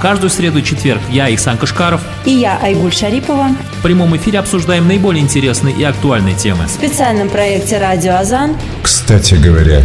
Каждую среду и четверг я, Ихсан Кашкаров и я, Айгуль Шарипова в прямом эфире обсуждаем наиболее интересные и актуальные темы. В специальном проекте «Радио Азан». Кстати говоря,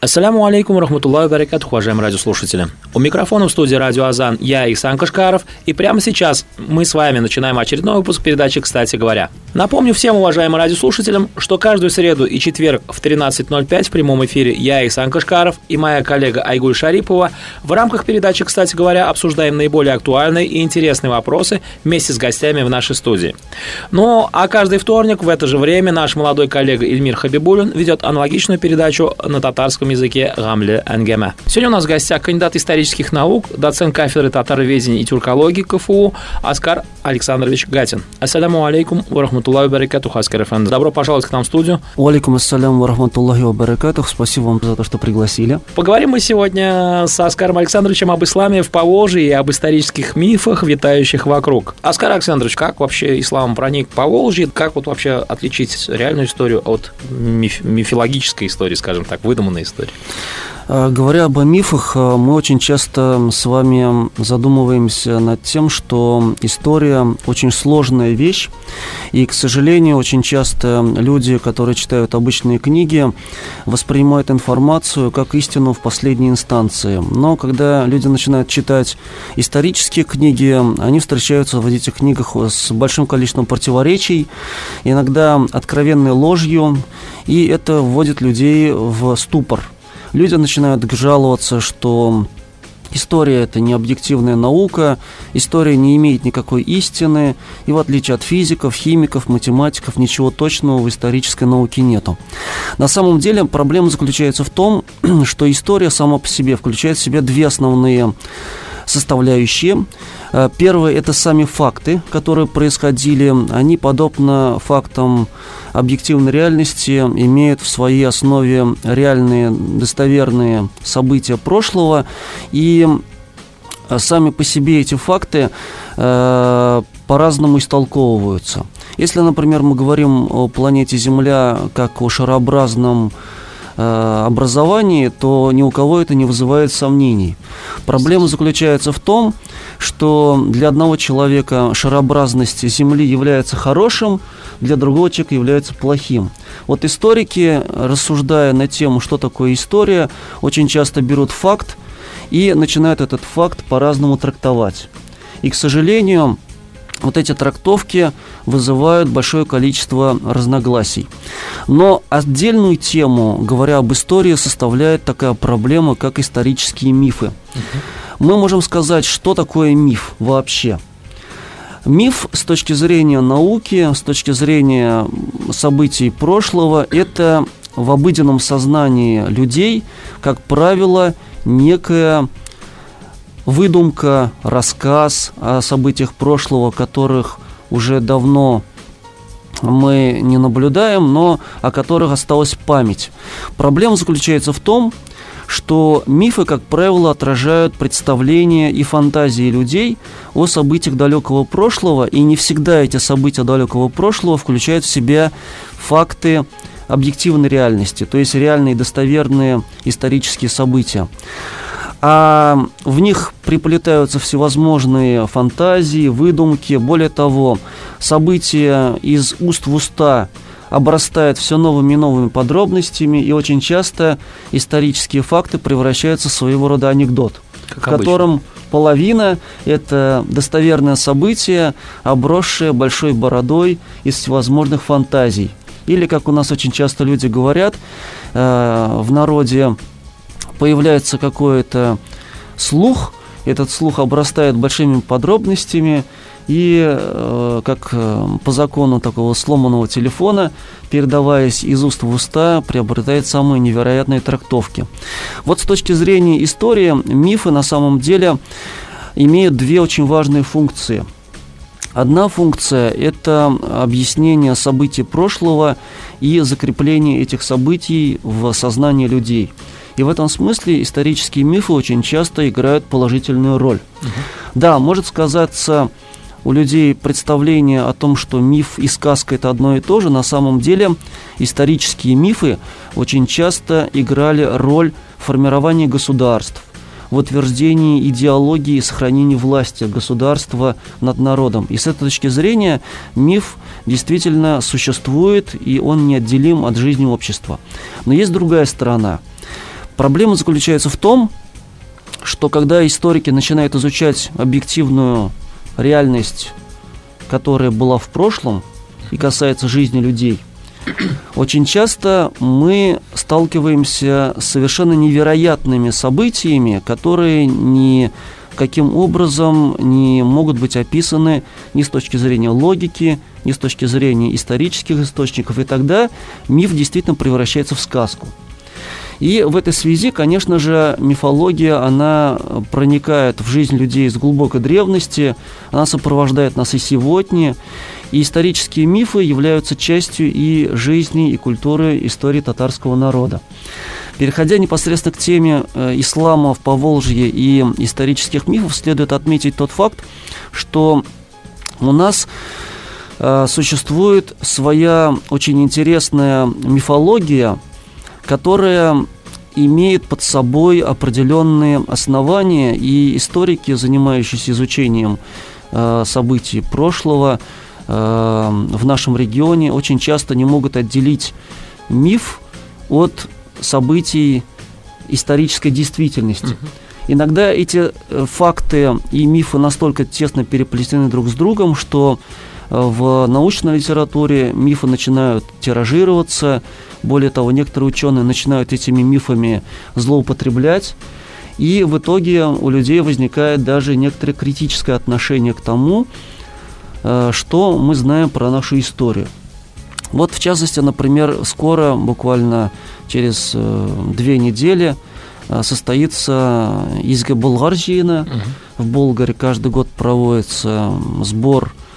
Ассаляму алейкум, рахматуллахи баракату, уважаемые радиослушатели. У микрофона в студии Радио Азан я, Исан Кашкаров, и прямо сейчас мы с вами начинаем очередной выпуск передачи «Кстати говоря». Напомню всем, уважаемым радиослушателям, что каждую среду и четверг в 13.05 в прямом эфире я, Исан Кашкаров, и моя коллега Айгуль Шарипова в рамках передачи «Кстати говоря» обсуждаем наиболее актуальные и интересные вопросы вместе с гостями в нашей студии. Ну, а каждый вторник в это же время наш молодой коллега Ильмир Хабибулин ведет аналогичную передачу на татарском русском языке Гамле Энгеме. Сегодня у нас в гостях кандидат исторических наук, доцент кафедры татароведения и тюркологии КФУ Аскар Александрович Гатин. Ассаляму алейкум ва рахматуллахи баракатух, Аскар Эфенди. Добро пожаловать к нам в студию. Алейкум ва рахматуллахи ва баракатух. Спасибо вам за то, что пригласили. Поговорим мы сегодня с Аскаром Александровичем об исламе в Поволжье и об исторических мифах, витающих вокруг. Аскар Александрович, как вообще ислам проник в Поволжье? Как вот вообще отличить реальную историю от миф- мифологической истории, скажем так, выдуманной истории? Истории? А, говоря об мифах, а, мы очень часто с вами задумываемся над тем, что история очень сложная вещь, и, к сожалению, очень часто люди, которые читают обычные книги, воспринимают информацию как истину в последней инстанции. Но когда люди начинают читать исторические книги, они встречаются в этих книгах с большим количеством противоречий, иногда откровенной ложью, и это вводит людей в ступор – люди начинают жаловаться, что История – это не объективная наука, история не имеет никакой истины, и в отличие от физиков, химиков, математиков, ничего точного в исторической науке нету. На самом деле проблема заключается в том, что история сама по себе включает в себя две основные составляющие. Э, первое – это сами факты, которые происходили. Они, подобно фактам объективной реальности, имеют в своей основе реальные достоверные события прошлого. И э, сами по себе эти факты э, по-разному истолковываются. Если, например, мы говорим о планете Земля как о шарообразном образовании, то ни у кого это не вызывает сомнений. Проблема заключается в том, что для одного человека шарообразность Земли является хорошим, для другого человека является плохим. Вот историки, рассуждая на тему, что такое история, очень часто берут факт и начинают этот факт по-разному трактовать. И, к сожалению, вот эти трактовки вызывают большое количество разногласий. Но отдельную тему, говоря об истории, составляет такая проблема, как исторические мифы. Угу. Мы можем сказать, что такое миф вообще. Миф с точки зрения науки, с точки зрения событий прошлого, это в обыденном сознании людей, как правило, некая выдумка, рассказ о событиях прошлого, которых уже давно мы не наблюдаем, но о которых осталась память. Проблема заключается в том, что мифы, как правило, отражают представления и фантазии людей о событиях далекого прошлого, и не всегда эти события далекого прошлого включают в себя факты объективной реальности, то есть реальные достоверные исторические события а в них приплетаются всевозможные фантазии, выдумки. Более того, события из уст в уста обрастают все новыми и новыми подробностями, и очень часто исторические факты превращаются в своего рода анекдот, как в котором половина – это достоверное событие, обросшее большой бородой из всевозможных фантазий. Или, как у нас очень часто люди говорят э, в народе, появляется какой-то слух, этот слух обрастает большими подробностями, и э, как э, по закону такого сломанного телефона, передаваясь из уст в уста, приобретает самые невероятные трактовки. Вот с точки зрения истории, мифы на самом деле имеют две очень важные функции. Одна функция – это объяснение событий прошлого и закрепление этих событий в сознании людей – и в этом смысле исторические мифы очень часто играют положительную роль. Угу. Да, может сказаться у людей представление о том, что миф и сказка это одно и то же, на самом деле исторические мифы очень часто играли роль формирования государств, в утверждении идеологии и сохранении власти государства над народом. И с этой точки зрения миф действительно существует, и он неотделим от жизни общества. Но есть другая сторона. Проблема заключается в том, что когда историки начинают изучать объективную реальность, которая была в прошлом и касается жизни людей, очень часто мы сталкиваемся с совершенно невероятными событиями, которые ни каким образом не могут быть описаны ни с точки зрения логики, ни с точки зрения исторических источников. И тогда миф действительно превращается в сказку. И в этой связи, конечно же, мифология, она проникает в жизнь людей с глубокой древности, она сопровождает нас и сегодня. И исторические мифы являются частью и жизни, и культуры истории татарского народа. Переходя непосредственно к теме э, ислама в Поволжье и исторических мифов, следует отметить тот факт, что у нас э, существует своя очень интересная мифология, которая имеет под собой определенные основания, и историки, занимающиеся изучением э, событий прошлого э, в нашем регионе, очень часто не могут отделить миф от событий исторической действительности. Иногда эти э, факты и мифы настолько тесно переплетены друг с другом, что в научной литературе мифы начинают тиражироваться, более того, некоторые ученые начинают этими мифами злоупотреблять, и в итоге у людей возникает даже некоторое критическое отношение к тому, э, что мы знаем про нашу историю. Вот, в частности, например, скоро, буквально через э, две недели, э, состоится Изга Булгаржина. Угу. В Болгаре каждый год проводится сбор Э,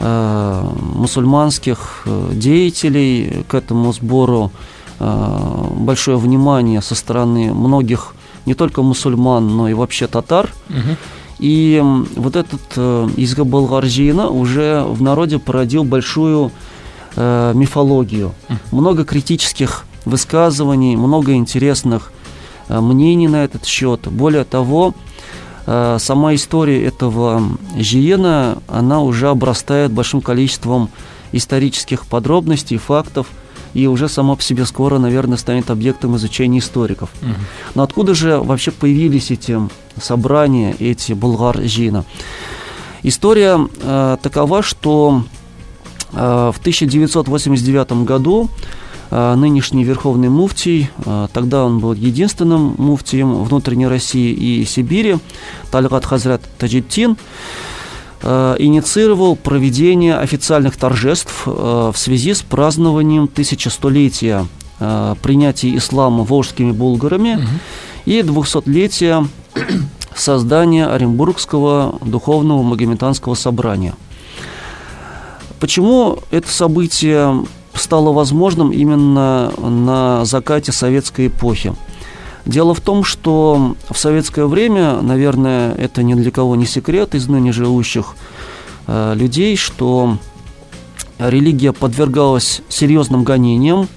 мусульманских э, деятелей. К этому сбору э, большое внимание со стороны многих не только мусульман, но и вообще татар. Угу. И вот этот Изга Болгаржина уже в народе породил большую э, мифологию. Много критических высказываний, много интересных э, мнений на этот счет. Более того, Э, сама история этого Жиена, она уже обрастает большим количеством исторических подробностей, фактов, и уже сама по себе скоро, наверное, станет объектом изучения историков. Угу. Но откуда же вообще появились эти собрания, эти булгар Жина? История э, такова, что э, в 1989 году нынешний верховный муфтий, а, тогда он был единственным муфтием внутренней России и Сибири, Тальгат Хазрат Таджидтин, а, инициировал проведение официальных торжеств в связи с празднованием тысячестолетия принятия ислама волжскими булгарами угу. и двухсотлетия создания Оренбургского духовного магометанского собрания. Почему это событие стало возможным именно на закате советской эпохи. Дело в том, что в советское время, наверное, это ни для кого не секрет из ныне живущих э, людей, что религия подвергалась серьезным гонениям.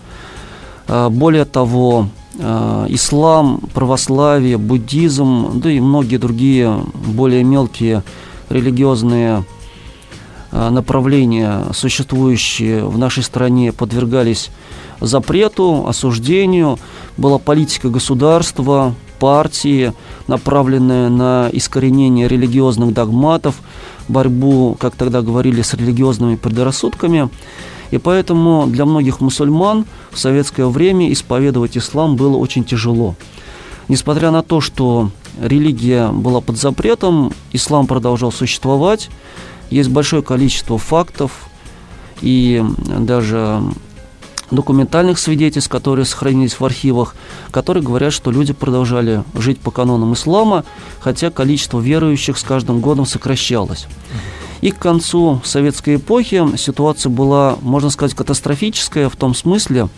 Э, более того, э, ислам, православие, буддизм, да и многие другие более мелкие религиозные направления, существующие в нашей стране, подвергались запрету, осуждению. Была политика государства, партии, направленная на искоренение религиозных догматов, борьбу, как тогда говорили, с религиозными предрассудками. И поэтому для многих мусульман в советское время исповедовать ислам было очень тяжело. Несмотря на то, что религия была под запретом, ислам продолжал существовать, есть большое количество фактов и даже документальных свидетельств, которые сохранились в архивах, которые говорят, что люди продолжали жить по канонам ислама, хотя количество верующих с каждым годом сокращалось. И к концу советской эпохи ситуация была, можно сказать, катастрофическая в том смысле,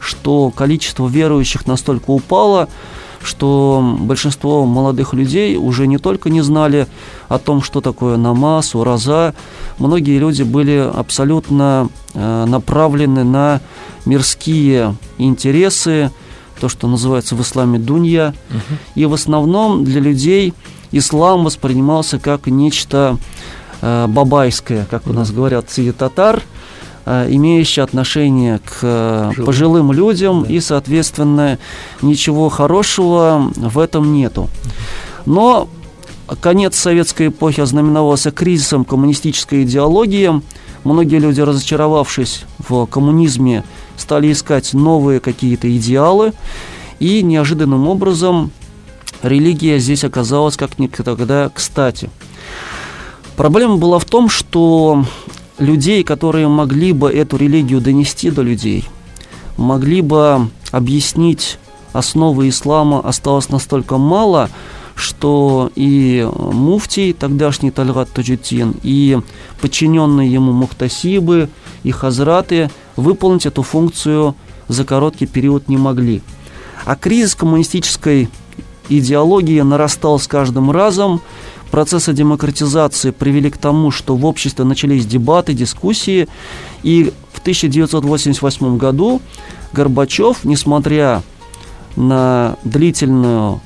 что количество верующих настолько упало, что большинство молодых людей уже не только не знали о том, что такое намаз, ураза, многие люди были абсолютно э, направлены на мирские интересы, то, что называется в исламе дунья. Угу. И в основном для людей ислам воспринимался как нечто э, бабайское, как у нас говорят, среди татар, э, имеющее отношение к э, Пожилым. людям, и, соответственно, ничего хорошего в этом нету. Но конец советской эпохи ознаменовался кризисом коммунистической идеологии. Многие люди, разочаровавшись в коммунизме, стали искать новые какие-то идеалы, и неожиданным образом религия здесь оказалась как никогда кстати. Проблема была в том, что людей, которые могли бы эту религию донести до людей, могли бы объяснить основы ислама, осталось настолько мало, что и муфтий, тогдашний Тальгат Таджутин, и подчиненные ему мухтасибы, и хазраты выполнить эту функцию за короткий период не могли. А кризис коммунистической идеологии нарастал с каждым разом, процессы демократизации привели к тому, что в обществе начались дебаты, дискуссии, и в 1988 году Горбачев, несмотря на длительную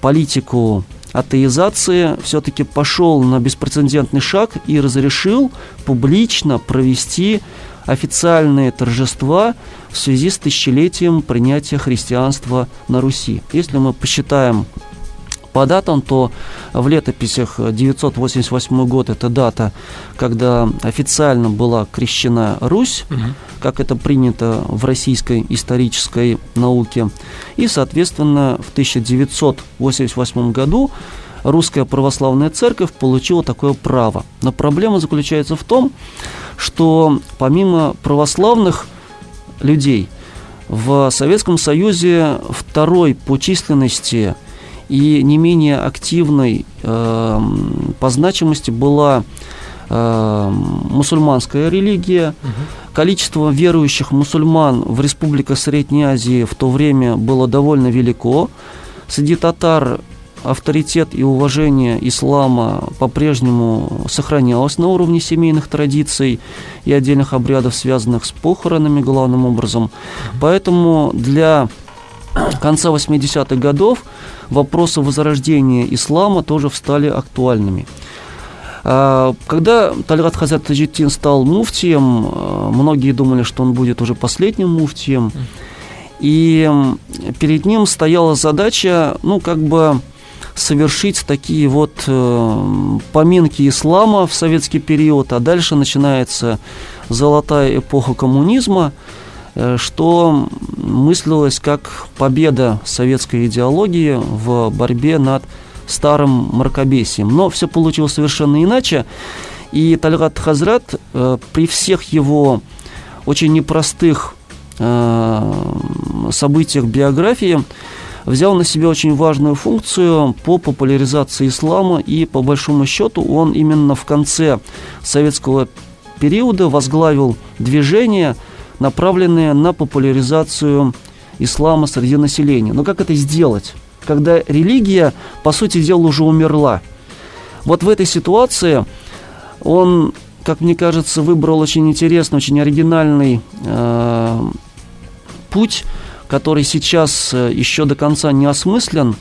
политику атеизации, все-таки пошел на беспрецедентный шаг и разрешил публично провести официальные торжества в связи с тысячелетием принятия христианства на Руси. Если мы посчитаем по датам, то в летописях 988 год это дата, когда официально была крещена Русь, угу. как это принято в российской исторической науке. И, соответственно, в 1988 году русская православная церковь получила такое право. Но проблема заключается в том, что помимо православных людей в Советском Союзе второй по численности и не менее активной э, по значимости была э, мусульманская религия. Угу. Количество верующих мусульман в республиках Средней Азии в то время было довольно велико. Среди татар авторитет и уважение ислама по-прежнему сохранялось на уровне семейных традиций и отдельных обрядов, связанных с похоронами главным образом. Поэтому для конца 80-х годов вопросы возрождения ислама тоже встали актуальными. А, когда Тальгат Хазят Таджитин стал муфтием, а, многие думали, что он будет уже последним муфтием. И перед ним стояла задача, ну, как бы совершить такие вот э, поминки ислама в советский период, а дальше начинается золотая эпоха коммунизма, что мыслилось как победа советской идеологии в борьбе над старым мракобесием. Но все получилось совершенно иначе, и Тальгат Хазрат э, при всех его очень непростых э, событиях биографии взял на себя очень важную функцию по популяризации ислама, и по большому счету он именно в конце советского периода возглавил движение, направленное на популяризацию ислама среди населения. Но как это сделать, когда религия, по сути дела, уже умерла? Вот в этой ситуации он, как мне кажется, выбрал очень интересный, очень оригинальный э, путь – который сейчас э, еще до конца не осмыслен,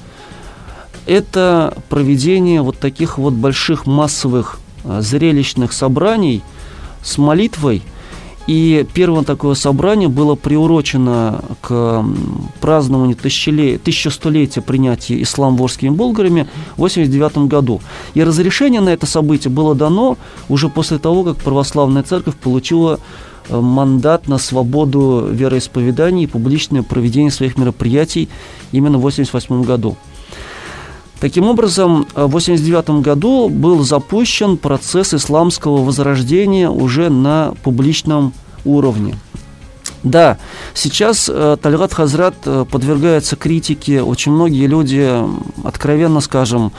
это проведение вот таких вот больших массовых э, зрелищных собраний с молитвой. И первое такое собрание было приурочено к празднованию тысячелетия принятия ислам ворскими булгарами в 1989 году. И разрешение на это событие было дано уже после того, как православная церковь получила мандат на свободу вероисповедания и публичное проведение своих мероприятий именно в 1988 году. Таким образом, в 1989 году был запущен процесс исламского возрождения уже на публичном уровне. Да, сейчас э, Тальгат Хазрат э, подвергается критике. Очень многие люди, откровенно скажем,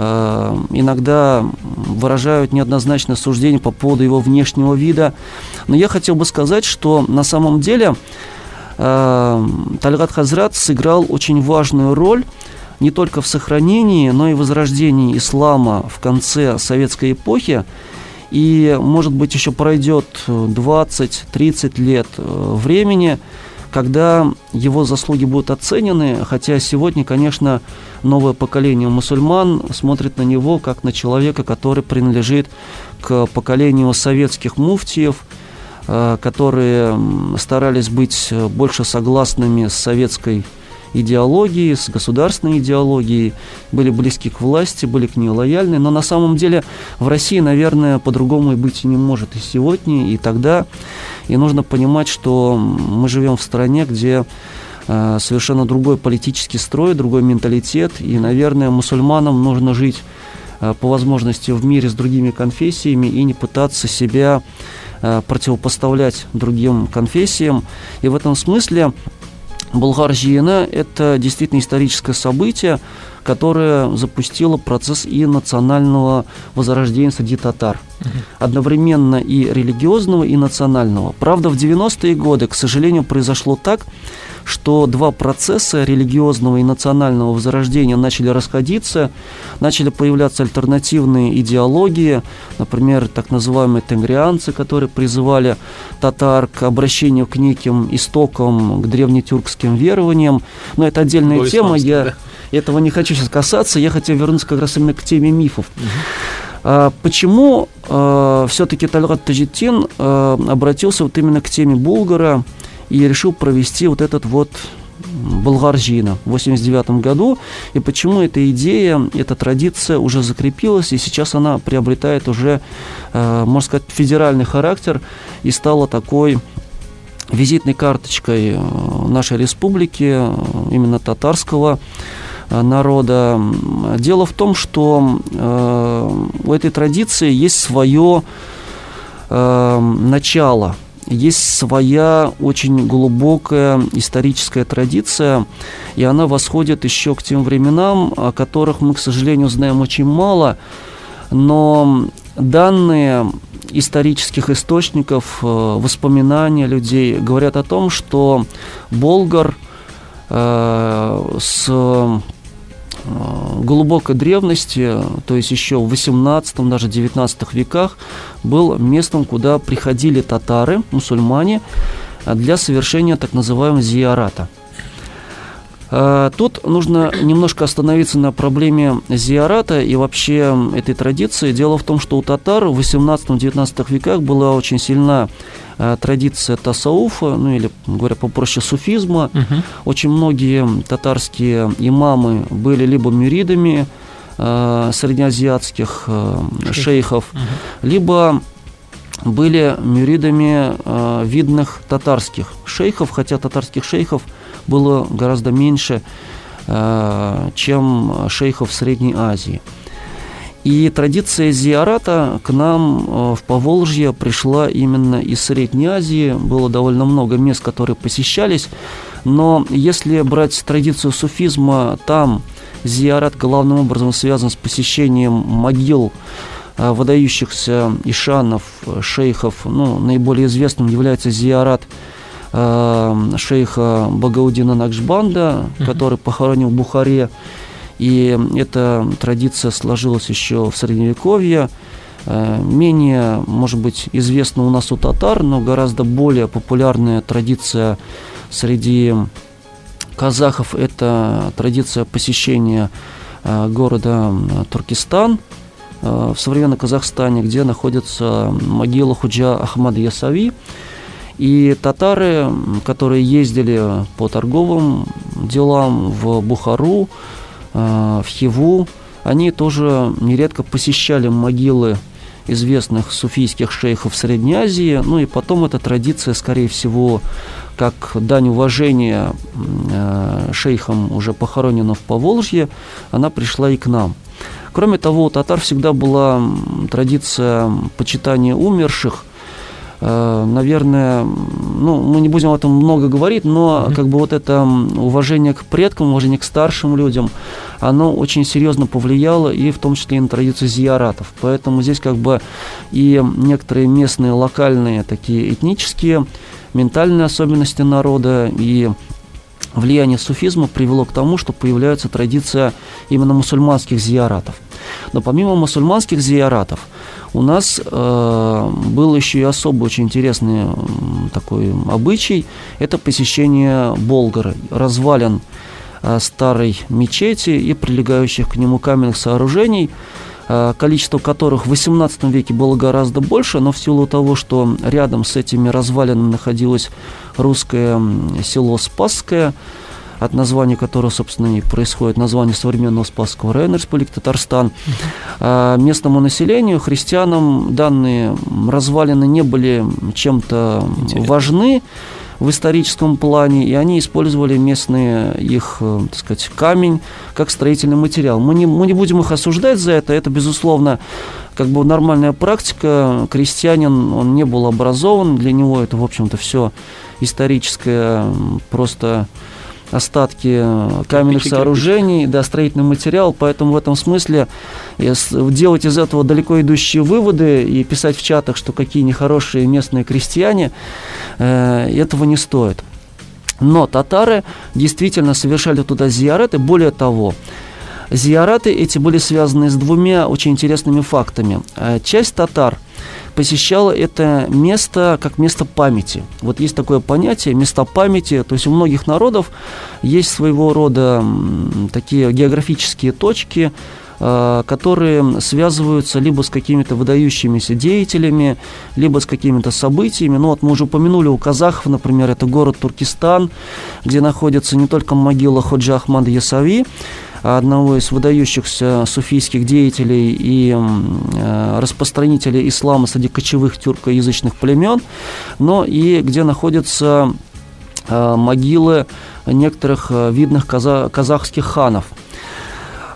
Э, иногда выражают неоднозначное суждение по поводу его внешнего вида. Но я хотел бы сказать, что на самом деле Тальгат Хазрат сыграл очень важную роль не только в сохранении, но и возрождении ислама в конце советской эпохи. И, может быть, еще пройдет 20-30 лет э, времени, когда его заслуги будут оценены, хотя сегодня, конечно, новое поколение мусульман смотрит на него как на человека, который принадлежит к поколению советских муфтиев, э, которые старались быть больше согласными с советской идеологии, с государственной идеологией, были близки к власти, были к ней лояльны. Но на самом деле в России, наверное, по-другому и быть не может и сегодня, и тогда. И нужно понимать, что мы живем в стране, где э, совершенно другой политический строй, другой менталитет. И, наверное, мусульманам нужно жить э, по возможности в мире с другими конфессиями и не пытаться себя э, противопоставлять другим конфессиям. И в этом смысле Булгар Жиена – это действительно историческое событие, которое запустило процесс и национального возрождения среди татар. Одновременно и религиозного, и национального. Правда, в 90-е годы, к сожалению, произошло так, что два процесса религиозного и национального возрождения начали расходиться, начали появляться альтернативные идеологии, например, так называемые тенгрианцы, которые призывали татар к обращению к неким истокам, к древнетюркским верованиям. Но это отдельная Ой, тема, я да. Этого не хочу сейчас касаться, я хотел вернуться как раз именно к теме мифов. Угу. Почему э, все-таки Тальгат Таджитин э, обратился вот именно к теме Булгара, и решил провести вот этот вот Болгаржина в 89 году. И почему эта идея, эта традиция уже закрепилась, и сейчас она приобретает уже, э, можно сказать, федеральный характер и стала такой визитной карточкой э, нашей республики, именно татарского народа. Дело в том, что у этой традиции есть свое начало – есть своя очень глубокая историческая традиция, и она восходит еще к тем временам, о которых мы, к сожалению, знаем очень мало, но данные исторических источников, э, воспоминания людей говорят о том, что Болгар э, с Э, глубокой древности, то есть еще в 18 даже 19 веках, был местом, куда приходили татары, мусульмане, для совершения так называемого зиарата. Э, тут нужно немножко остановиться на проблеме зиарата и вообще этой традиции. Дело в том, что у татар в 18-19 веках была очень сильна Э, традиция тасауфа, ну или, говоря попроще, суфизма. Угу. Очень многие татарские имамы были либо мюридами э, среднеазиатских э, шейхов, угу. либо были мюридами э, видных татарских шейхов, хотя татарских шейхов было гораздо меньше, э, чем шейхов Средней Азии. И традиция зиарата к нам э, в Поволжье пришла именно из Средней Азии. Было довольно много мест, которые посещались. Но если брать традицию суфизма, там зиарат главным образом связан с посещением могил э, выдающихся ишанов, шейхов. Ну, наиболее известным является зиарат э, шейха Багаудина Накшбанда, uh-huh. который похоронил в Бухаре и эта традиция сложилась еще в Средневековье. Э, менее, может быть, известна у нас у татар, но гораздо более популярная традиция среди казахов – это традиция посещения э, города Туркестан э, в современном Казахстане, где находится могила Худжа Ахмада Ясави. И татары, которые ездили по торговым делам в Бухару, в Хиву, они тоже нередко посещали могилы известных суфийских шейхов Средней Азии. Ну и потом эта традиция, скорее всего, как дань уважения э, шейхам, уже похороненным в Поволжье, она пришла и к нам. Кроме того, у татар всегда была традиция почитания умерших, Э, наверное, ну, мы не будем об этом много говорить, но mm-hmm. как бы вот это уважение к предкам, уважение к старшим людям, оно очень серьезно повлияло и в том числе и на традицию зияратов. Поэтому здесь как бы и некоторые местные локальные такие этнические ментальные особенности народа и влияние суфизма привело к тому, что появляется традиция именно мусульманских зияратов. Но помимо мусульманских зияратов, у нас э, был еще и особый очень интересный э, такой обычай. Это посещение Болгары, развалин э, старой мечети и прилегающих к нему каменных сооружений – количество которых в XVIII веке было гораздо больше, но в силу того, что рядом с этими развалинами находилось русское село Спасское, от названия которого, собственно, и происходит название современного Спасского района Республики Татарстан. А местному населению, христианам, данные развалины не были чем-то важны в историческом плане, и они использовали местные их, э, так сказать, камень как строительный материал. Мы не, мы не будем их осуждать за это, это, безусловно, как бы нормальная практика. Крестьянин, он не был образован, для него это, в общем-то, все историческое, просто остатки каменных кирпич, сооружений, кирпич. да, строительный материал, поэтому в этом смысле делать из этого далеко идущие выводы и писать в чатах, что какие нехорошие местные крестьяне, э, этого не стоит. Но татары действительно совершали туда зиараты, более того, зиараты эти были связаны с двумя очень интересными фактами. Э, часть татар – посещала это место как место памяти. Вот есть такое понятие место памяти, то есть у многих народов есть своего рода такие географические точки, э, которые связываются либо с какими-то выдающимися деятелями, либо с какими-то событиями. Ну вот мы уже упомянули у казахов, например, это город Туркестан, где находится не только могила Ходжа Ахмада Ясави, одного из выдающихся суфийских деятелей и э, распространителей ислама среди кочевых тюркоязычных племен, но и где находятся э, могилы некоторых э, видных казахских ханов.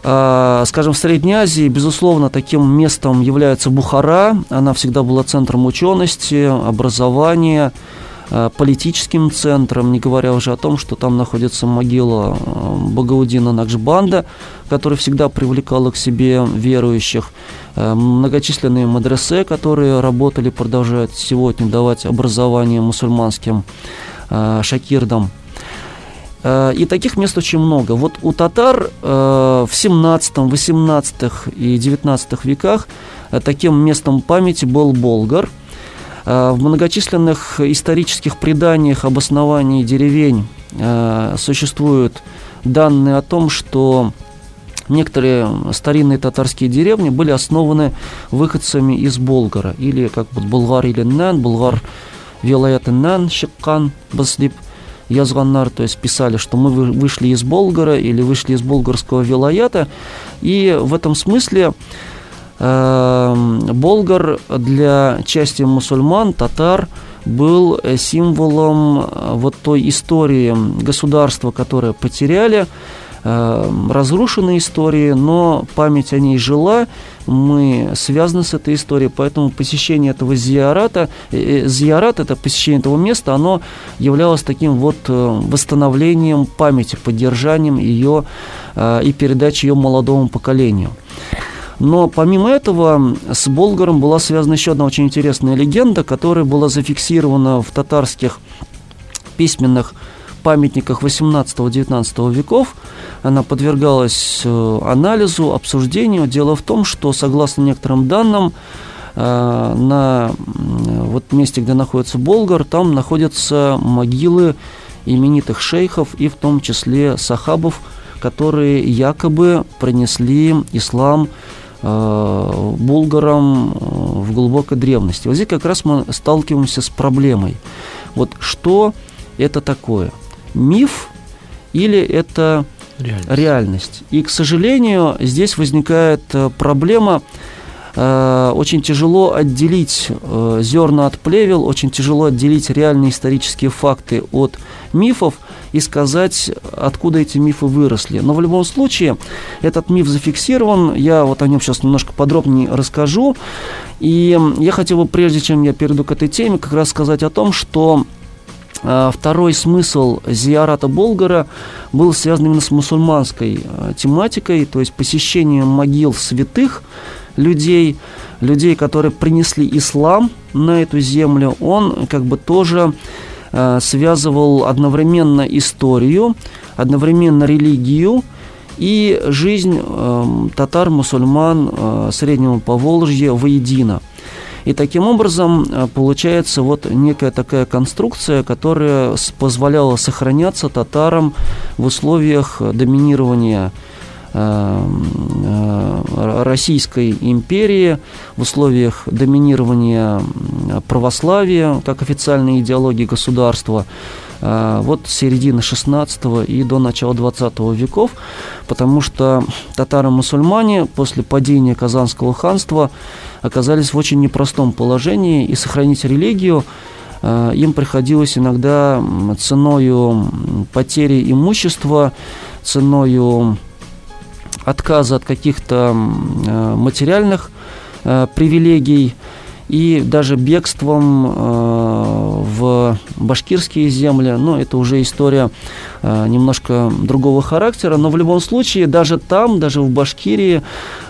Скажем, в Средней Азии, безусловно, таким местом является Бухара. Она всегда была центром учености, образования, политическим центром, не говоря уже о том, что там находится могила э, Багаудина Накшбанда, которая всегда привлекала к себе верующих, э, многочисленные мадресе, которые работали, продолжают сегодня давать образование мусульманским шакирдам. И таких мест очень много. Вот у татар в 17, 18 и 19 веках таким местом памяти был Болгар – Э, в многочисленных исторических преданиях об основании деревень э, существуют данные о том, что некоторые старинные татарские деревни были основаны выходцами из Болгара, или как бы Булгар или Нан, Булгар Вилаятыннан, Шиккан, Баслип, Язганнар, то есть писали, что мы вышли из Болгара или вышли из болгарского вилаята, и в этом смысле болгар для части мусульман, татар, был э, символом э, вот той истории государства, которое потеряли, эм, разрушенной истории, но память о ней жила, мы связаны с этой историей, поэтому посещение этого зиарата, э, зиарат, это посещение этого места, оно являлось таким вот восстановлением памяти, поддержанием ее и передачей ее молодому поколению. Но помимо этого с Болгаром была связана еще одна очень интересная легенда, которая была зафиксирована в татарских письменных памятниках 18-19 веков. Она подвергалась э, анализу, обсуждению. Дело в том, что, согласно некоторым данным, э, на вот месте, где находится Болгар, там находятся могилы именитых шейхов и в том числе сахабов, которые якобы принесли ислам булгарам э, в глубокой древности. Вот здесь как раз мы сталкиваемся с проблемой. Вот что это такое? Миф или это реальность? реальность? И, к сожалению, здесь возникает э, проблема, очень тяжело отделить зерна от плевел, очень тяжело отделить реальные исторические факты от мифов и сказать, откуда эти мифы выросли. Но в любом случае этот миф зафиксирован, я вот о нем сейчас немножко подробнее расскажу. И я хотел бы, прежде чем я перейду к этой теме, как раз сказать о том, что а, Второй смысл зиарата Болгара был связан именно с мусульманской а, тематикой, то есть посещением могил святых людей, людей, которые принесли ислам на эту землю. Он как бы тоже связывал одновременно историю, одновременно религию и жизнь татар, мусульман Среднего Поволжья воедино – и таким образом э, получается вот некая такая конструкция, которая позволяла сохраняться татарам в условиях доминирования э, э, Российской империи в условиях доминирования православия как официальной идеологии государства вот с середины 16 и до начала 20 веков, потому что татаро-мусульмане после падения Казанского ханства оказались в очень непростом положении, и сохранить религию э, им приходилось иногда ценою потери имущества, ценою отказа от каких-то э, материальных э, привилегий и даже бегством в башкирские земли. Но это уже история Э, немножко другого характера, но в любом случае даже там, даже в Башкирии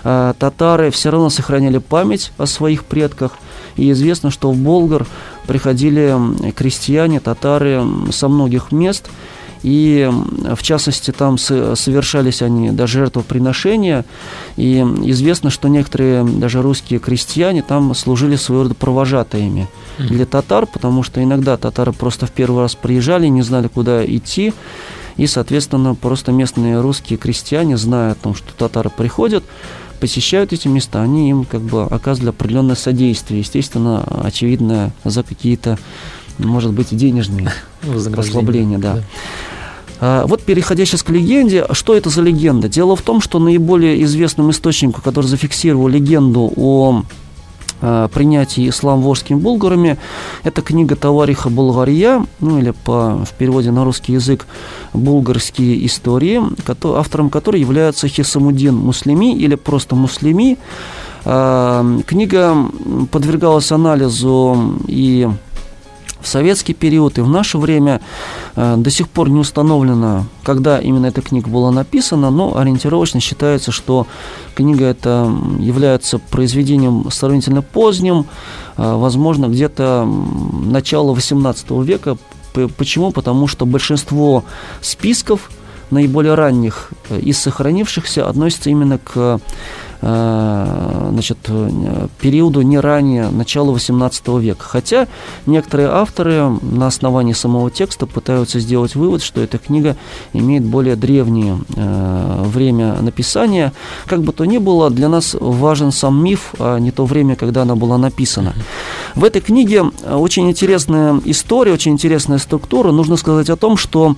э, татары все равно сохраняли память о своих предках. И известно, что в Болгар приходили крестьяне, татары со многих мест – и в частности там совершались они даже жертвоприношения, и известно, что некоторые даже русские крестьяне там служили своего рода провожатыми для татар, потому что иногда татары просто в первый раз приезжали, не знали, куда идти, и, соответственно, просто местные русские крестьяне, зная о том, что татары приходят, посещают эти места, они им как бы оказывали определенное содействие, естественно, очевидно, за какие-то, может быть, денежные послабления, да. да. А, вот переходя сейчас к легенде, что это за легенда? Дело в том, что наиболее известным источником, который зафиксировал легенду о а, принятии ислам ворскими булгарами. Это книга Тавариха Булгария, ну или по, в переводе на русский язык «Булгарские истории», автором которой является Хисамудин Муслими или просто Муслими. А, книга подвергалась анализу и в советский период и в наше время э, до сих пор не установлено, когда именно эта книга была написана, но ориентировочно считается, что книга эта является произведением сравнительно поздним, э, возможно, где-то начало XVIII века. Почему? Потому что большинство списков наиболее ранних э, из сохранившихся относятся именно к значит, периоду не ранее начала XVIII века. Хотя некоторые авторы на основании самого текста пытаются сделать вывод, что эта книга имеет более древнее э, время написания. Как бы то ни было, для нас важен сам миф, а не то время, когда она была написана. В этой книге очень интересная история, очень интересная структура. Нужно сказать о том, что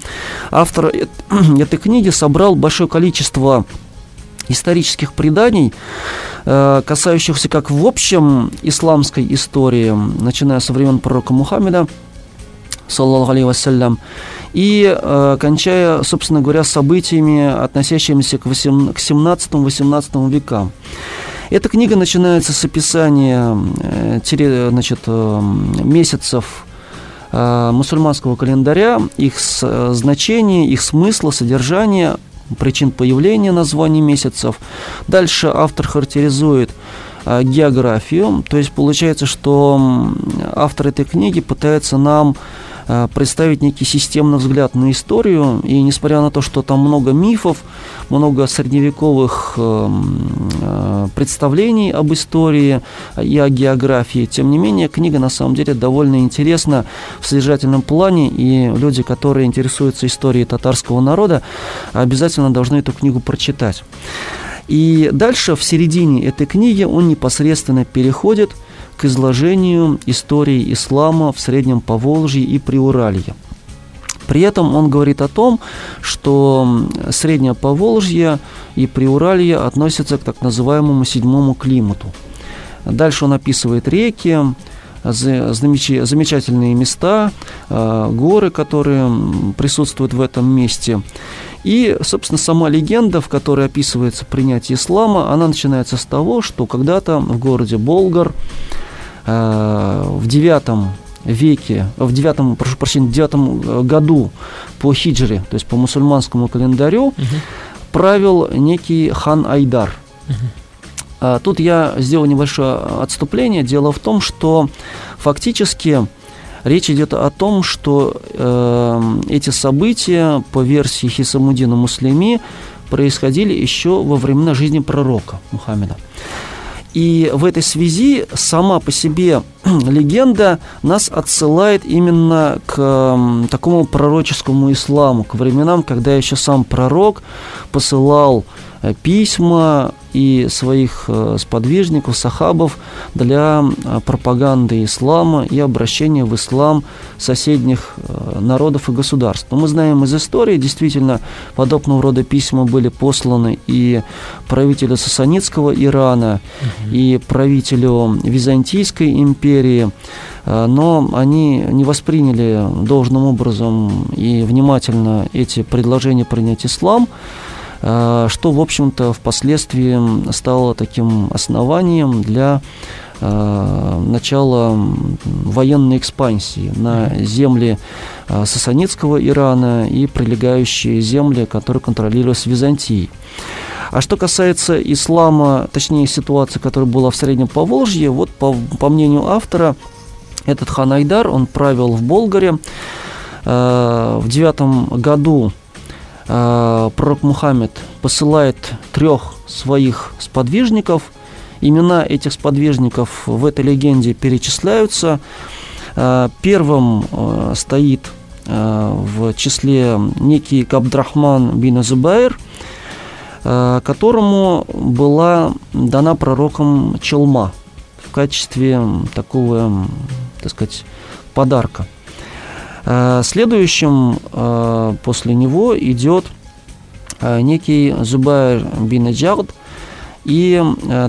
автор этой книги собрал большое количество исторических преданий, э, касающихся как в общем исламской истории, начиная со времен пророка Мухаммеда, саллаху алейhi вассалям, и э, кончая, собственно говоря, событиями, относящимися к, 17-18 векам. Эта книга начинается с описания э, значит, э, месяцев э, мусульманского календаря, их с, значения, их смысла, содержания, причин появления названий месяцев. Дальше автор характеризует а, географию, то есть получается, что автор этой книги пытается нам Э, представить некий системный взгляд на историю. И несмотря на то, что там много мифов, много средневековых эм, э, представлений об истории и о географии, тем не менее, книга на самом деле довольно интересна в содержательном плане, и люди, которые интересуются историей татарского народа, обязательно должны эту книгу прочитать. И дальше, в середине этой книги, он непосредственно переходит – к изложению истории ислама в Среднем Поволжье и Приуралье. При этом он говорит о том, что Среднее Поволжье и Приуралье относятся к так называемому седьмому климату. Дальше он описывает реки, замечательные места, э, горы, которые присутствуют в этом месте. И, собственно, сама легенда, в которой описывается принятие ислама, она начинается с того, что когда-то в городе Болгар в девятом веке, в девятом, прошу прощения, в девятом э, году по хиджре, то есть по мусульманскому календарю, угу. правил некий хан Айдар. Угу. Тут я сделал небольшое отступление. Дело в том, что фактически Речь идет о том, что э, эти события, по версии Хисамудина Муслими, происходили еще во времена жизни пророка Мухаммеда. И в этой связи сама по себе легенда нас отсылает именно к такому пророческому исламу, к временам, когда еще сам пророк посылал письма и своих э, сподвижников, сахабов для э, пропаганды ислама и обращения в ислам соседних народов и государств. Но мы знаем из истории, действительно, подобного рода письма были посланы и правителю Сасанитского Ирана, угу. и правителю Византийской империи, но они не восприняли должным образом и внимательно эти предложения принять ислам. Э, что, в общем-то, впоследствии стало таким основанием для э, начала военной экспансии на земли э, Сасанитского Ирана и прилегающие земли, которые контролировались Византией. А что касается ислама, точнее ситуации, которая была в Среднем Поволжье, вот по, по мнению автора, этот хан Айдар, он правил в Болгаре. В девятом году Э, пророк Мухаммед посылает трех своих сподвижников. Имена этих сподвижников в этой легенде перечисляются. Э, первым э, стоит в числе некий Габдрахман бин Азубайр, которому была дана пророком челма в качестве такого, так сказать, подарка. Э, следующим э, после него идет э, некий Зубайр бин Аджард и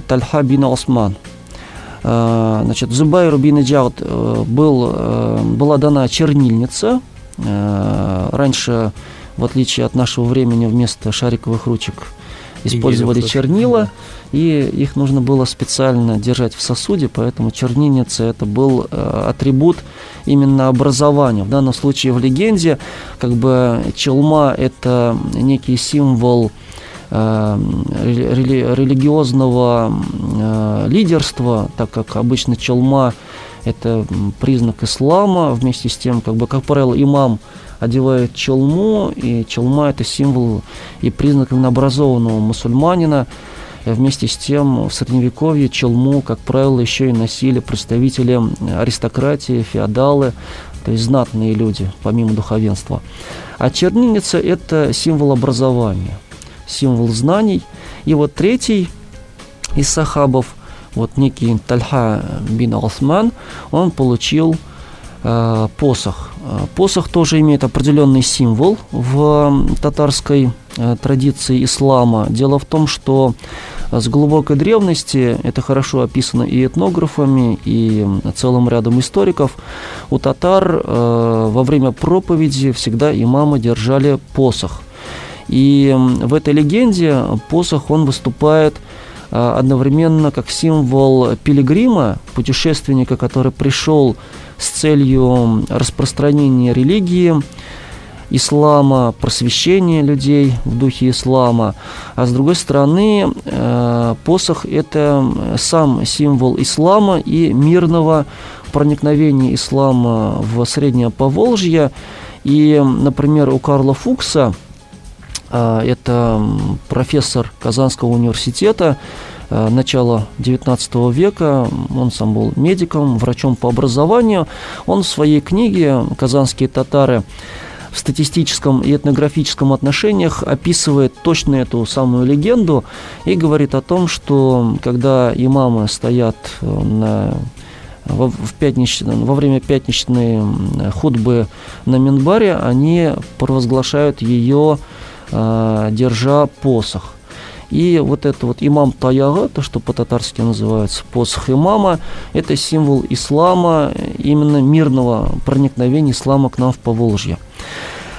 Тальха бин Осман. Значит, Зубайру бин Аджард был, была дана чернильница. Раньше, в отличие от нашего времени, вместо шариковых ручек использовали чернила, и их нужно было специально держать в сосуде, поэтому чернильница это был э, атрибут именно образования. В данном случае в легенде как бы челма это некий символ э, рели религиозного э, лидерства, так как обычно челма это признак ислама, вместе с тем, как бы, как правило, имам одевает челму, и челма – это символ и признак образованного мусульманина. Вместе с тем в Средневековье челму, как правило, еще и носили представители аристократии, феодалы, то есть знатные люди, помимо духовенства. А чернильница – это символ образования, символ знаний. И вот третий из сахабов, вот некий Тальха бин Осман, он получил Э, посох. Э, посох тоже имеет определенный символ в татарской э, традиции ислама. Дело в том, что с глубокой древности, это хорошо описано и этнографами, и целым рядом историков, у татар во время проповеди всегда имамы держали посох. И в этой легенде посох, он выступает одновременно как символ пилигрима, путешественника, который пришел с целью распространения религии, ислама, просвещения людей в духе ислама. А с другой стороны, э, посох – это сам символ ислама и мирного проникновения ислама в Среднее Поволжье. И, например, у Карла Фукса, э, это профессор Казанского университета, Э, начала XIX века. Он сам был медиком, врачом по образованию. Он в своей книге «Казанские татары» в статистическом и этнографическом отношениях описывает точно эту самую легенду и говорит о том, что когда имамы стоят э, на во, в пятнич... во время пятничной худбы на Минбаре, они провозглашают ее, э, держа посох. И вот это вот имам Таяга, то, что по-татарски называется посох имама, это символ ислама, именно мирного проникновения ислама к нам в Поволжье.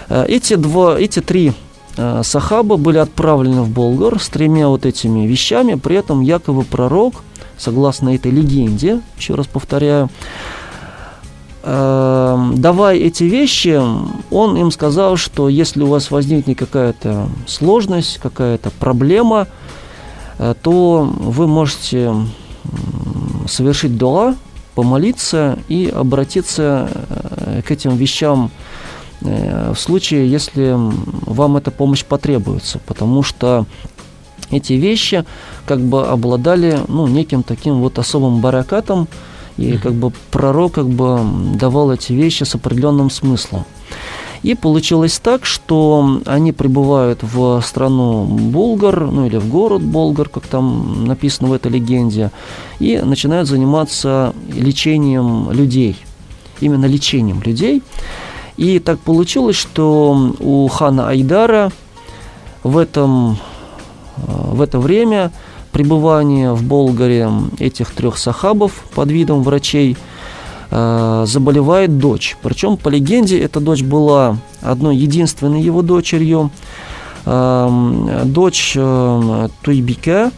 Э, эти, два, эти три э, сахаба были отправлены в Болгар с тремя вот этими вещами, при этом якобы пророк, согласно этой легенде, еще раз повторяю, Эм, давая эти вещи, он им сказал, что если у вас возникнет какая-то сложность, какая-то проблема, э, то вы можете совершить дуа, помолиться и обратиться к этим вещам в случае, если вам эта помощь потребуется, потому что эти вещи как бы обладали ну, неким таким вот особым баракатом, и как бы пророк как бы давал эти вещи с определенным смыслом. И получилось так, что они прибывают в страну Болгар, ну или в город Болгар, как там написано в этой легенде, и начинают заниматься лечением людей. Именно лечением людей. И так получилось, что у хана Айдара в, этом, в это время пребывания в Болгаре этих трех сахабов под видом врачей э, заболевает дочь. Причем, по легенде, эта дочь была одной единственной его дочерью. Э, дочь э, Туйбике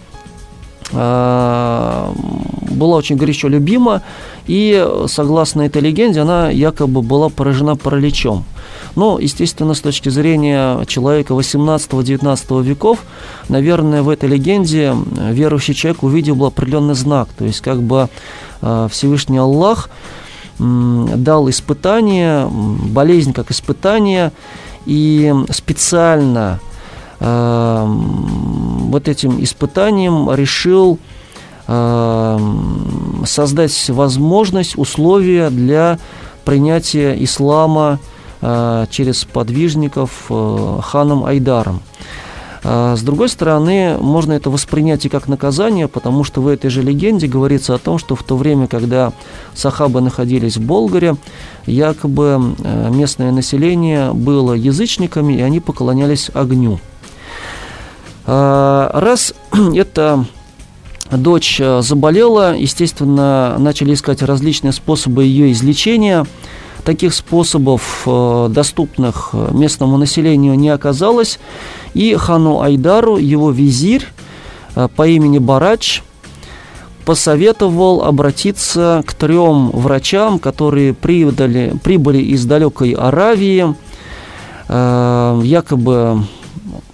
э, была очень горячо любима, и, согласно этой легенде, она якобы была поражена параличом. Но, естественно, с точки зрения человека 18-19 веков, наверное, в этой легенде верующий человек увидел определенный знак. То есть, как бы э, Всевышний Аллах дал испытание, болезнь как испытание, и специально э, вот этим испытанием решил создать возможность, условия для принятия ислама Э, через подвижников э, ханом Айдаром. А с другой стороны, можно это воспринять и как наказание, потому что в этой же легенде говорится о том, что в то время, когда сахабы находились в Болгаре, якобы э, местное население было язычниками, и они поклонялись огню. Раз эта дочь заболела, естественно, начали искать различные способы ее излечения – Таких способов, э, доступных местному населению, не оказалось. И хану Айдару его визирь э, по имени Барач посоветовал обратиться к трем врачам, которые прибыли, прибыли из далекой Аравии. Э, якобы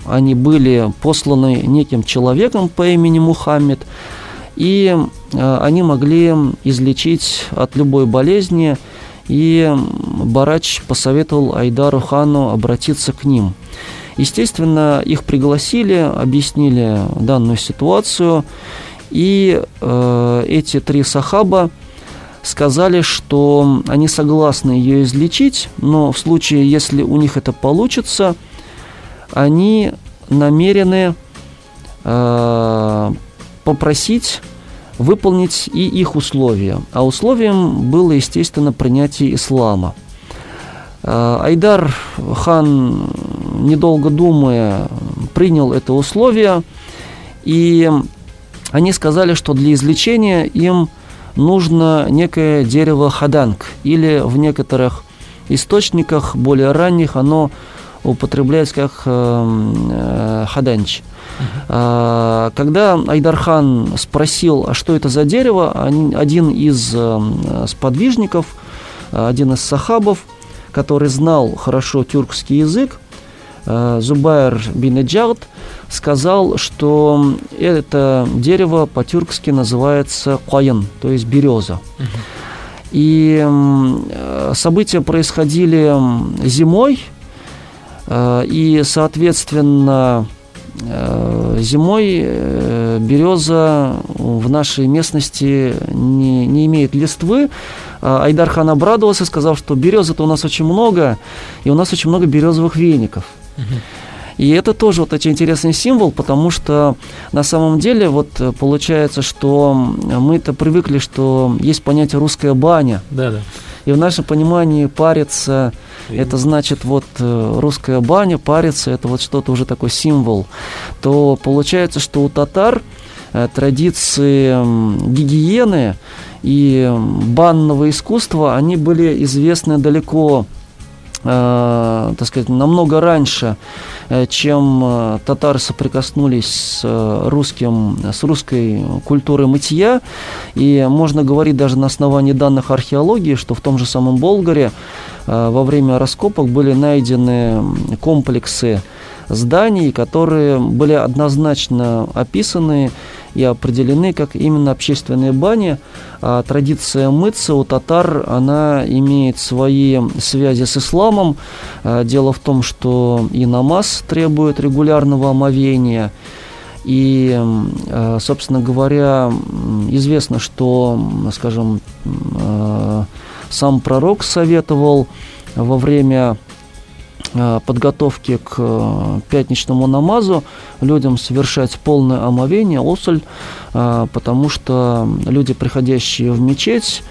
они были посланы неким человеком по имени Мухаммед, и они могли излечить от любой болезни – и Барач посоветовал Айдару хану обратиться к ним. Естественно, их пригласили, объяснили данную ситуацию, и э, эти три сахаба сказали, что они согласны ее излечить, но в случае, если у них это получится, они намерены э, попросить выполнить и их условия. А условием было, естественно, принятие ислама. А, Айдар хан, недолго думая, принял это условие, и они сказали, что для излечения им нужно некое дерево хаданг, или в некоторых источниках более ранних оно употребляется как э, э, хаданч. Uh-huh. Когда Айдархан спросил, а что это за дерево, один из э, сподвижников, один из сахабов, который знал хорошо тюркский язык, э, Зубайр бин Эджард, сказал, что это дерево по-тюркски называется куаен, то есть береза. Uh-huh. И э, события происходили зимой, и, соответственно, Э, зимой э, береза в нашей местности не, не имеет листвы. Айдархан обрадовался, сказав, что березы-то у нас очень много, и у нас очень много березовых веников. И это тоже вот очень интересный символ, потому что на самом деле вот получается, что мы-то привыкли, что есть понятие русская баня. Да, да. И в нашем понимании париться это значит вот э, русская баня, париться, это вот что-то уже такой символ, то получается, что у татар э, традиции гигиены и банного искусства, они были известны далеко э, так сказать, намного раньше, э, чем э, татары соприкоснулись с русским, с русской культурой мытья. И можно говорить даже на основании данных археологии, что в том же самом Болгаре во время раскопок были найдены комплексы зданий, которые были однозначно описаны и определены как именно общественные бани. А традиция мыться у татар, она имеет свои связи с исламом. А, дело в том, что и намаз требует регулярного омовения, и, а, собственно говоря, известно, что, скажем, сам пророк советовал во время подготовки к э, пятничному намазу людям совершать полное омовение, осль, э, потому что люди, приходящие в мечеть,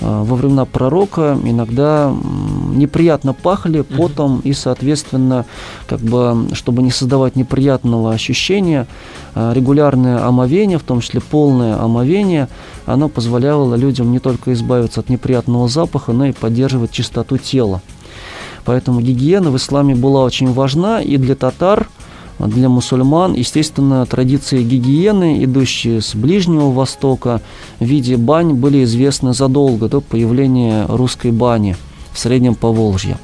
во времена пророка иногда неприятно пахли потом и, соответственно, как бы, чтобы не создавать неприятного ощущения, регулярное омовение, в том числе полное омовение, оно позволяло людям не только избавиться от неприятного запаха, но и поддерживать чистоту тела. Поэтому гигиена в исламе была очень важна и для татар, для мусульман, естественно, традиции гигиены, идущие с Ближнего Востока в виде бань, были известны задолго до появления русской бани в Среднем Поволжье.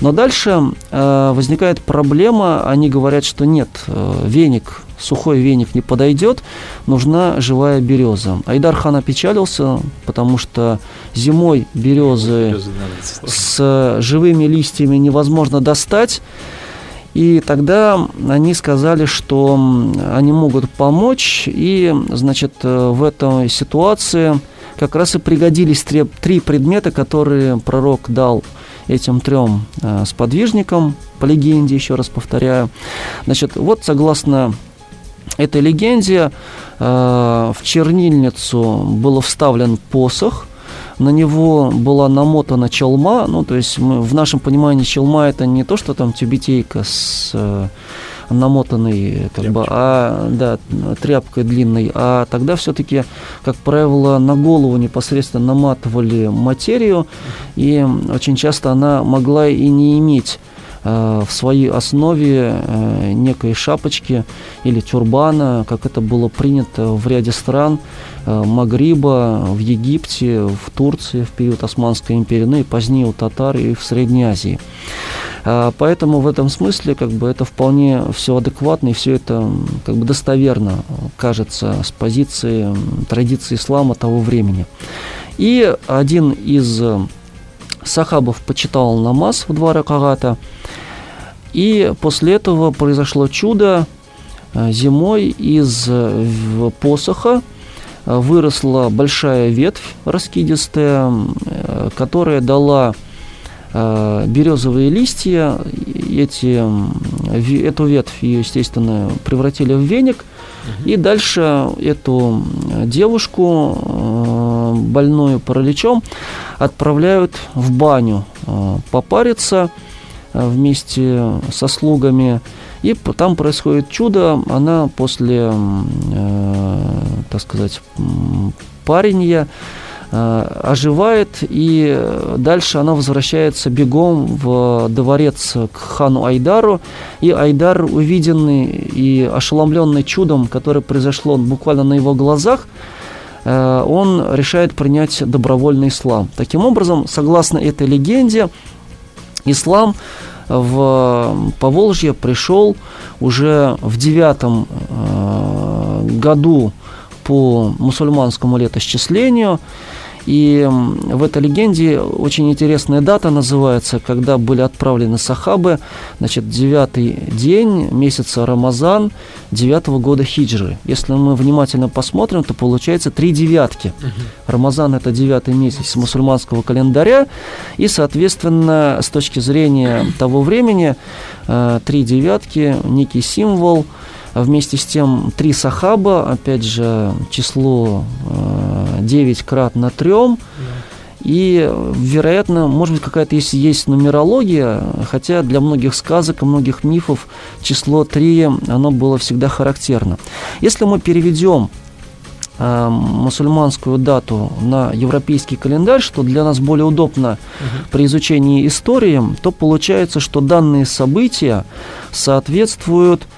Но дальше э, возникает проблема, они говорят, что нет, э, веник сухой веник не подойдет, нужна живая береза. Айдар хан опечалился, потому что зимой березы с живыми листьями невозможно достать. И тогда они сказали, что они могут помочь, и, значит, в этой ситуации как раз и пригодились три, три предмета, которые пророк дал этим трем э, сподвижникам, по легенде, еще раз повторяю. Значит, вот согласно этой легенде э, в чернильницу был вставлен посох, на него была намотана челма, ну, то есть мы, в нашем понимании челма это не то, что там тюбетейка с э, намотанной, как бы, а, да, тряпкой длинной, а тогда все-таки, как правило, на голову непосредственно наматывали материю, и очень часто она могла и не иметь в своей основе э, некой шапочки или тюрбана, как это было принято в ряде стран э, Магриба, в Египте, в Турции в период Османской империи, ну и позднее у татар и в Средней Азии. Поэтому в этом смысле как бы это вполне все адекватно и все это как бы достоверно кажется с позиции традиции ислама того времени. И один из Сахабов почитал намаз в два ракагата, и после этого произошло чудо. Э, зимой из э, посоха э, выросла большая ветвь раскидистая, которая дала березовые листья. Эти, эту ветвь, ее, естественно, превратили в веник. И дальше эту девушку, больную параличом, отправляют в баню попариться – Э, вместе со слугами. И там происходит чудо. Она после, э, так сказать, паренья э, оживает, и дальше она возвращается бегом в дворец к хану Айдару, и Айдар, увиденный и ошеломленный чудом, которое произошло буквально на его глазах, э, он решает принять добровольный ислам. Таким образом, согласно этой легенде, ислам в Поволжье пришел уже в девятом э, году по мусульманскому летосчислению. И в этой легенде очень интересная дата называется, когда были отправлены сахабы, значит, девятый день месяца Рамазан девятого года хиджры. Если мы внимательно посмотрим, то получается три девятки. Рамазан – это девятый месяц мусульманского календаря, и, соответственно, с точки зрения того времени, э, три девятки – некий символ – Вместе с тем, три сахаба, опять же, число э, 9 крат на трем. И, вероятно, может быть, какая-то есть, есть нумерология, хотя для многих сказок и многих мифов число 3, оно было всегда характерно. Если мы переведем э, мусульманскую дату на европейский календарь, что для нас более удобно угу. при изучении истории, то получается, что данные события соответствуют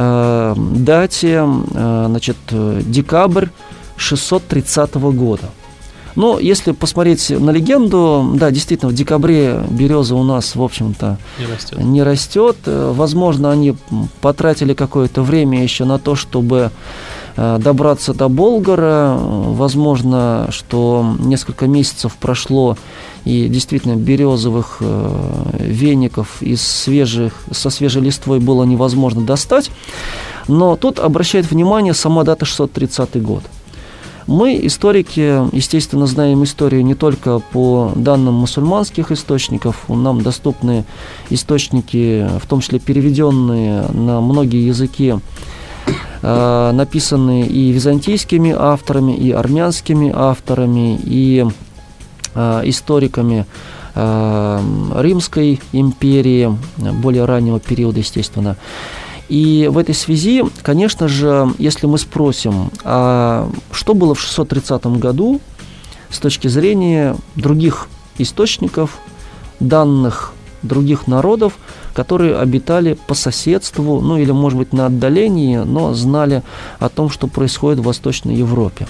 Э, дате, э, значит, декабрь 630 года. Но если посмотреть на легенду, да, действительно, в декабре береза у нас, в общем-то, не растет. не растет. Возможно, они потратили какое-то время еще на то, чтобы добраться до Болгара. Возможно, что несколько месяцев прошло, и действительно березовых веников из свежих, со свежей листвой было невозможно достать. Но тут обращает внимание сама дата 630 год – мы, историки, естественно, знаем историю не только по данным мусульманских источников, нам доступны источники, в том числе переведенные на многие языки, э, написанные и византийскими авторами, и армянскими авторами, и э, историками э, Римской империи, более раннего периода, естественно. И в этой связи, конечно же, если мы спросим, а что было в 630 году с точки зрения других источников, данных других народов, которые обитали по соседству, ну или, может быть, на отдалении, но знали о том, что происходит в Восточной Европе.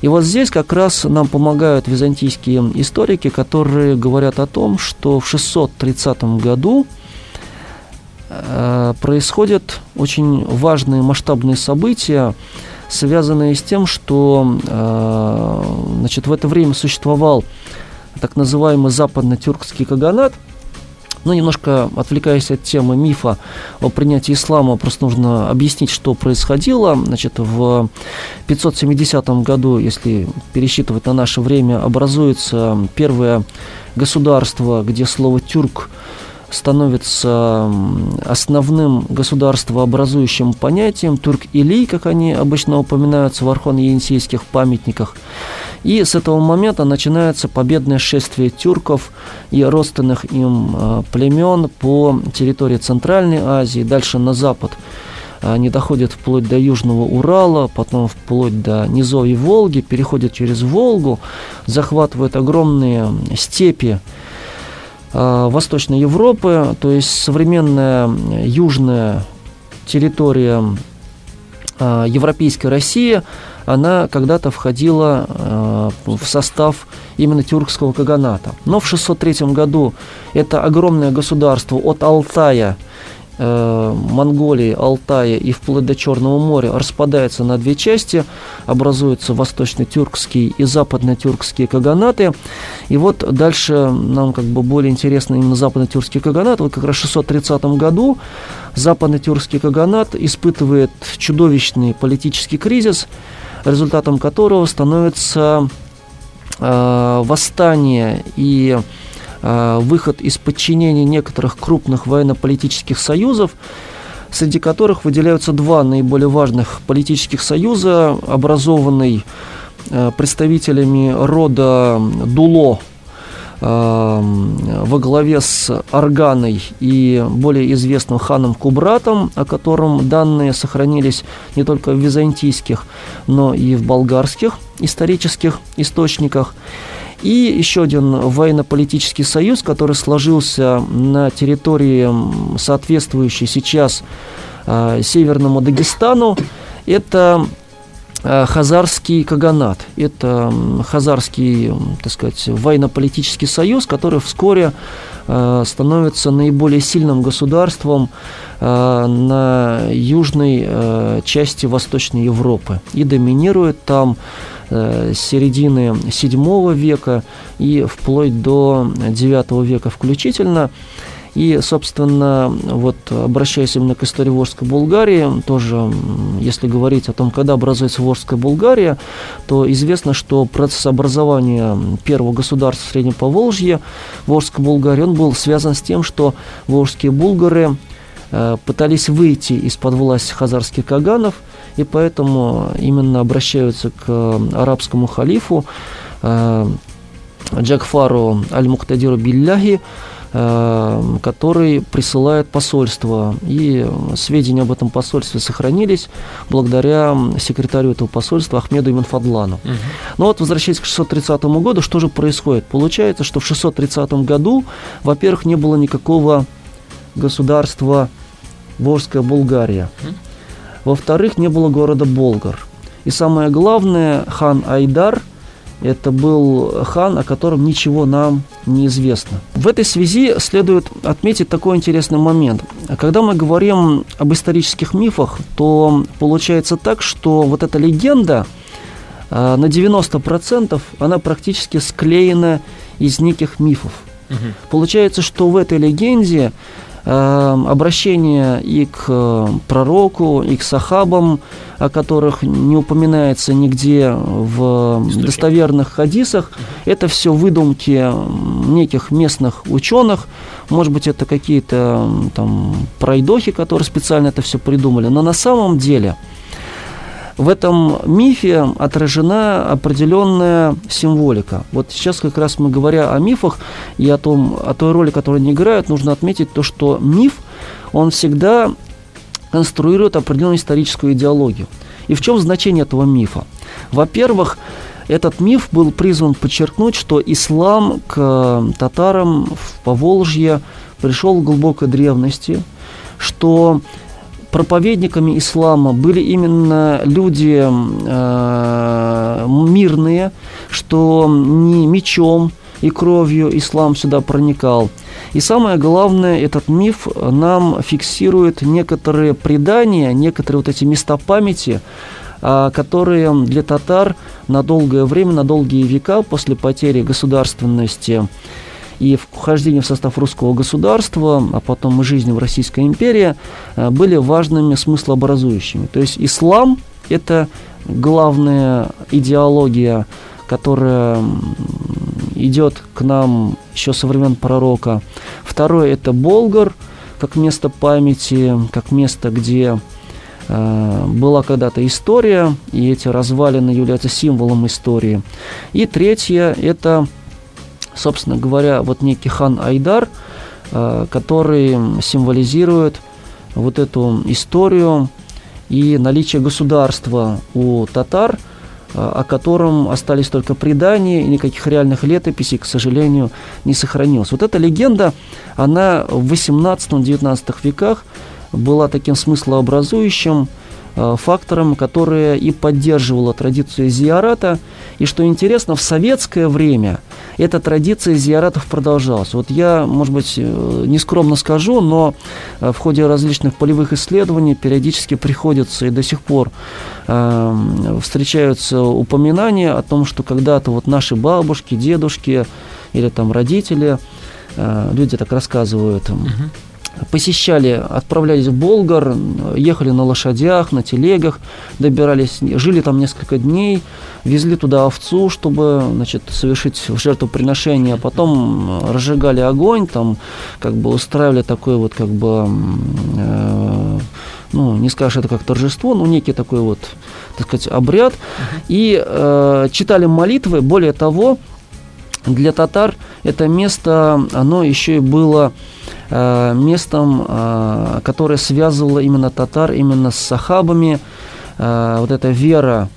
И вот здесь как раз нам помогают византийские историки, которые говорят о том, что в 630 году происходят очень важные масштабные события, связанные с тем, что э, значит, в это время существовал так называемый западно-тюркский каганат. Ну, немножко отвлекаясь от темы мифа о принятии ислама, просто нужно объяснить, что происходило. Значит, в 570 году, если пересчитывать на наше время, образуется первое государство, где слово «тюрк» становится основным государствообразующим понятием, турк-илий, как они обычно упоминаются в архон-енисейских памятниках. И с этого момента начинается победное шествие тюрков и родственных им э, племен по территории Центральной Азии, дальше на запад. Они доходят вплоть до Южного Урала, потом вплоть до низовья Волги, переходят через Волгу, захватывают огромные степи Э, Восточной Европы, то есть современная южная территория э, Европейской России, она когда-то входила э, в состав именно тюркского каганата. Но в 603 году это огромное государство от Алтая – Э, Монголии, Алтая и вплоть до Черного моря распадается на две части, образуются восточно-тюркские и западно-тюркские каганаты. И вот дальше нам как бы более интересно именно западно-тюркский каганат. Вот как раз в 630 году западно-тюркский каганат испытывает чудовищный политический кризис, результатом которого становится э, восстание и Э, выход из подчинения некоторых крупных военно-политических союзов, среди которых выделяются два наиболее важных политических союза, образованный э, представителями рода Дуло э, во главе с Арганой и более известным ханом Кубратом, о котором данные сохранились не только в византийских, но и в болгарских исторических источниках. И еще один военно-политический союз, который сложился на территории, соответствующей сейчас э, Северному Дагестану, это Хазарский Каганат. Это Хазарский, так сказать, военно-политический союз, который вскоре э, становится наиболее сильным государством э, на южной э, части Восточной Европы и доминирует там Э, середины VII века и вплоть до IX века включительно. И, собственно, вот обращаясь именно к истории Волжской Булгарии, тоже, если говорить о том, когда образуется Волжская Булгария, то известно, что процесс образования первого государства Среднего Поволжья, Волжской Булгарии, он был связан с тем, что волжские булгары э, пытались выйти из-под власти хазарских каганов – и поэтому именно обращаются к арабскому халифу э, Джакфару Аль-Муктадиру Билляхи, э, который присылает посольство. И сведения об этом посольстве сохранились благодаря секретарю этого посольства Ахмеду Иманфадлану. Угу. Но вот, возвращаясь к 630 году, что же происходит? Получается, что в 630 году, во-первых, не было никакого государства Волжская Булгария. Угу. Во-вторых, не было города Болгар. И самое главное, хан Айдар это был хан, о котором ничего нам не известно. В этой связи следует отметить такой интересный момент. Когда мы говорим об исторических мифах, то получается так, что вот эта легенда э, на 90% она практически склеена из неких мифов. Угу. Получается, что в этой легенде обращение и к э, пророку, и к сахабам, о которых не упоминается нигде в достоверных хадисах. Это все выдумки неких местных ученых. Может быть, это какие-то там пройдохи, которые специально это все придумали. Но на самом деле – в этом мифе отражена определенная символика. Вот сейчас как раз мы говоря о мифах и о, том, о той роли, которую они играют, нужно отметить то, что миф, он всегда конструирует определенную историческую идеологию. И в чем значение этого мифа? Во-первых, этот миф был призван подчеркнуть, что ислам к татарам в Поволжье пришел в глубокой древности, что проповедниками ислама были именно люди э, мирные, что не мечом и кровью ислам сюда проникал. И самое главное, этот миф нам фиксирует некоторые предания, некоторые вот эти места памяти, э, которые для татар на долгое время, на долгие века после потери государственности и вхождение в состав русского государства, а потом и жизни в Российской империи э, были важными смыслообразующими. То есть ислам – это главная идеология, которая идет к нам еще со времен пророка. Второе – это Болгар, как место памяти, как место, где э, была когда-то история, и эти развалины являются символом истории. И третье – это собственно говоря, вот некий хан Айдар, э, который символизирует вот эту историю и наличие государства у татар, э, о котором остались только предания, и никаких реальных летописей, к сожалению, не сохранилось. Вот эта легенда, она в 18-19 веках была таким смыслообразующим э, фактором, который и поддерживала традицию зиарата. И что интересно, в советское время – эта традиция зиаратов продолжалась. Вот я, может быть, э, нескромно скажу, но э, в ходе различных полевых исследований периодически приходится и до сих пор э, встречаются упоминания о том, что когда-то вот наши бабушки, дедушки или там родители, э, люди так рассказывают, угу посещали, отправлялись в Болгар, ехали на лошадях, на телегах, добирались, жили там несколько дней, везли туда овцу, чтобы значит, совершить жертвоприношение, а потом разжигали огонь, там как бы устраивали такой вот как бы э, ну, не скажешь это как торжество, но некий такой вот, так сказать, обряд. И э, читали молитвы. Более того, для татар это место, оно еще и было Э, местом, э, которое связывало именно татар именно с сахабами. Э, вот эта вера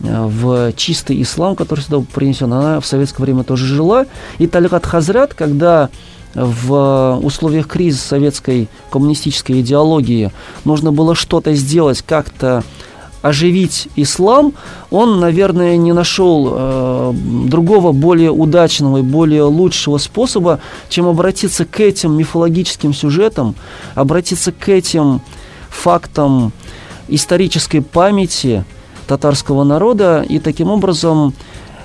в чистый ислам, который сюда принесен, она в советское время тоже жила. И Таликат Хазрат, когда в условиях кризиса советской коммунистической идеологии нужно было что-то сделать, как-то оживить ислам, он, наверное, не нашел э, другого более удачного и более лучшего способа, чем обратиться к этим мифологическим сюжетам, обратиться к этим фактам исторической памяти татарского народа и таким образом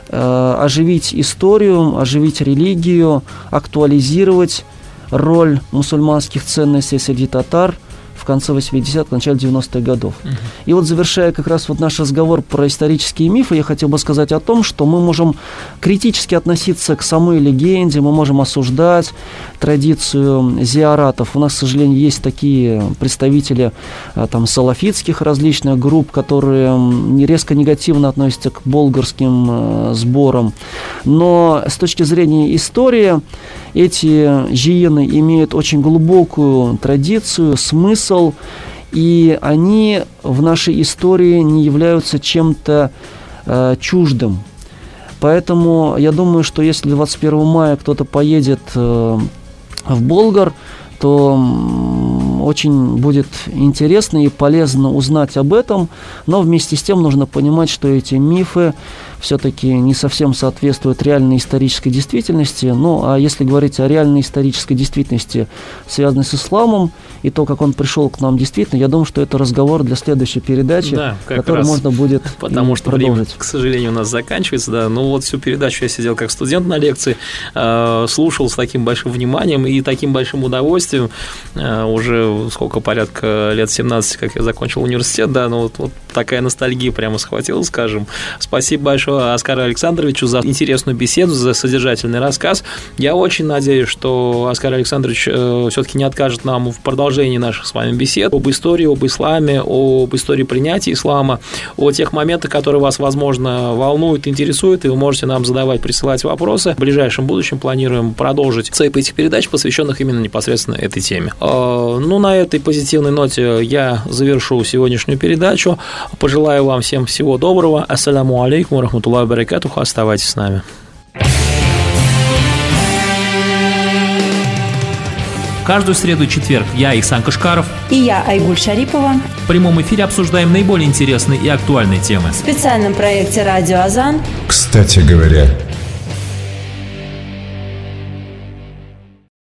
э, оживить историю, оживить религию, актуализировать роль мусульманских ценностей среди татар – конце 80-х, начале 90-х годов. Uh-huh. И вот завершая как раз вот наш разговор про исторические мифы, я хотел бы сказать о том, что мы можем критически относиться к самой легенде, мы можем осуждать традицию зиаратов. У нас, к сожалению, есть такие представители а, там салафитских различных групп, которые резко негативно относятся к болгарским э, сборам. Но с точки зрения истории, эти жиены имеют очень глубокую традицию, смысл, и они в нашей истории не являются чем-то э, чуждым. Поэтому я думаю, что если 21 мая кто-то поедет э, в Болгар, то очень будет интересно и полезно узнать об этом, но вместе с тем нужно понимать, что эти мифы все-таки не совсем соответствуют реальной исторической действительности. Ну, а если говорить о реальной исторической действительности, связанной с исламом, и то, как он пришел к нам действительно, я думаю, что это разговор для следующей передачи, да, который можно будет Потому что продолжить. время, к сожалению, у нас заканчивается. Да. Ну, вот всю передачу я сидел как студент на лекции, э, слушал с таким большим вниманием и таким большим удовольствием. Э, уже сколько, порядка лет 17, как я закончил университет, да, ну вот, вот такая ностальгия прямо схватила, скажем. Спасибо большое Оскару Александровичу за интересную беседу, за содержательный рассказ. Я очень надеюсь, что Оскар Александрович э, все-таки не откажет нам в продолжении наших с вами бесед об истории, об исламе, об истории принятия ислама, о тех моментах, которые вас, возможно, волнуют, интересуют, и вы можете нам задавать, присылать вопросы. В ближайшем будущем планируем продолжить цепь этих передач, посвященных именно непосредственно этой теме. Э, ну, на этой позитивной ноте я завершу сегодняшнюю передачу. Пожелаю вам всем всего доброго. Ассаляму алейкум, рахматуллахи баракатуху. Оставайтесь с нами. Каждую среду и четверг я, Ихсан Кашкаров и я, Айгуль Шарипова в прямом эфире обсуждаем наиболее интересные и актуальные темы. В специальном проекте «Радио Азан» Кстати говоря,